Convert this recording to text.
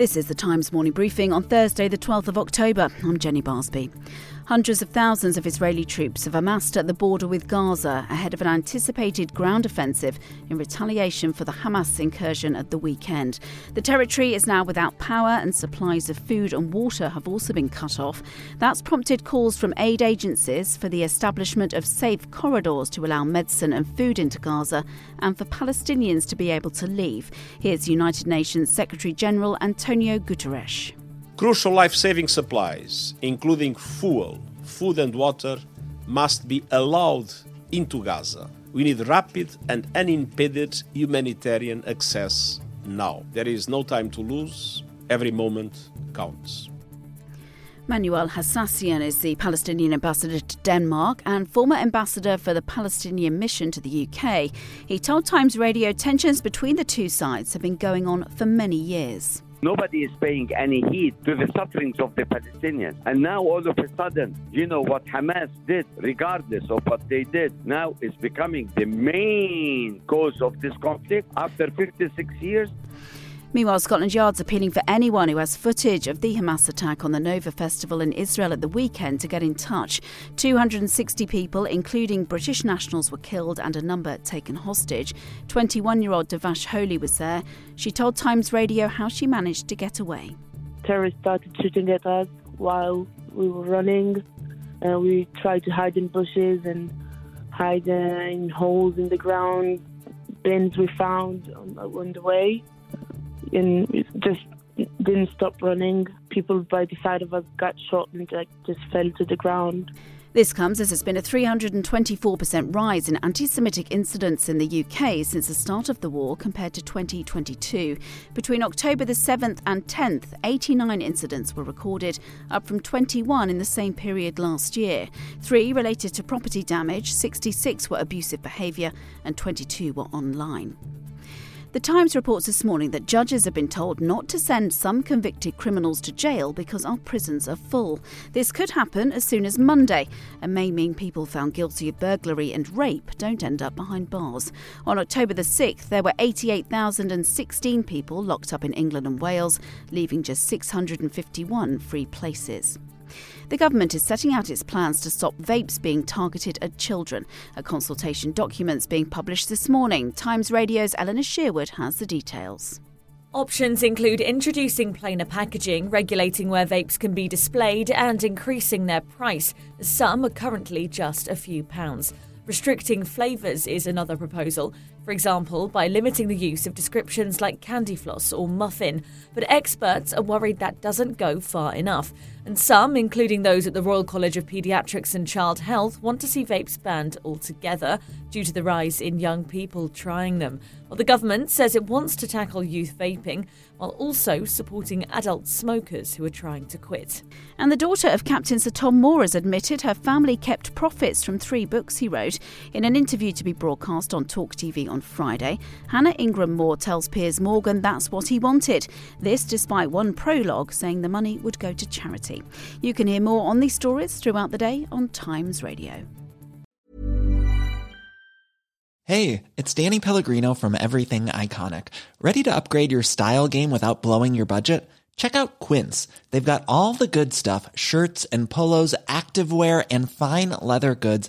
This is the Times morning briefing on Thursday, the 12th of October. I'm Jenny Barsby. Hundreds of thousands of Israeli troops have amassed at the border with Gaza ahead of an anticipated ground offensive in retaliation for the Hamas incursion at the weekend. The territory is now without power and supplies of food and water have also been cut off. That's prompted calls from aid agencies for the establishment of safe corridors to allow medicine and food into Gaza and for Palestinians to be able to leave. Here's United Nations Secretary General Antonio Guterres. Crucial life saving supplies, including fuel, food, and water, must be allowed into Gaza. We need rapid and unimpeded humanitarian access now. There is no time to lose, every moment counts. Manuel Hassassian is the Palestinian ambassador to Denmark and former ambassador for the Palestinian mission to the UK. He told Times Radio tensions between the two sides have been going on for many years. Nobody is paying any heed to the sufferings of the Palestinians. And now, all of a sudden, you know what Hamas did, regardless of what they did, now is becoming the main cause of this conflict after 56 years. Meanwhile, Scotland Yard's appealing for anyone who has footage of the Hamas attack on the Nova Festival in Israel at the weekend to get in touch. 260 people, including British nationals, were killed and a number taken hostage. 21 year old Devash Holy was there. She told Times Radio how she managed to get away. Terrorists started shooting at us while we were running. Uh, we tried to hide in bushes and hide uh, in holes in the ground, bins we found on, on the way and just didn't stop running. People by the side of us got shot and like just fell to the ground. This comes as there's been a 324% rise in anti Semitic incidents in the UK since the start of the war compared to 2022. Between October the 7th and 10th, 89 incidents were recorded, up from 21 in the same period last year. Three related to property damage, 66 were abusive behaviour, and 22 were online. The Times reports this morning that judges have been told not to send some convicted criminals to jail because our prisons are full. This could happen as soon as Monday and may mean people found guilty of burglary and rape don't end up behind bars. On October the 6th, there were 88,016 people locked up in England and Wales, leaving just 651 free places. The government is setting out its plans to stop vapes being targeted at children. A consultation document's being published this morning. Times Radio's Eleanor Shearwood has the details. Options include introducing plainer packaging, regulating where vapes can be displayed, and increasing their price. Some are currently just a few pounds. Restricting flavours is another proposal, for example, by limiting the use of descriptions like candy floss or muffin. But experts are worried that doesn't go far enough. And some, including those at the Royal College of Paediatrics and Child Health, want to see vapes banned altogether due to the rise in young people trying them. Well, the government says it wants to tackle youth vaping while also supporting adult smokers who are trying to quit. And the daughter of Captain Sir Tom Moore has admitted her family kept profits from three books he wrote. In an interview to be broadcast on Talk TV on Friday, Hannah Ingram Moore tells Piers Morgan that's what he wanted. This despite one prologue saying the money would go to charity. You can hear more on these stories throughout the day on Times Radio. Hey, it's Danny Pellegrino from Everything Iconic. Ready to upgrade your style game without blowing your budget? Check out Quince. They've got all the good stuff shirts and polos, activewear, and fine leather goods,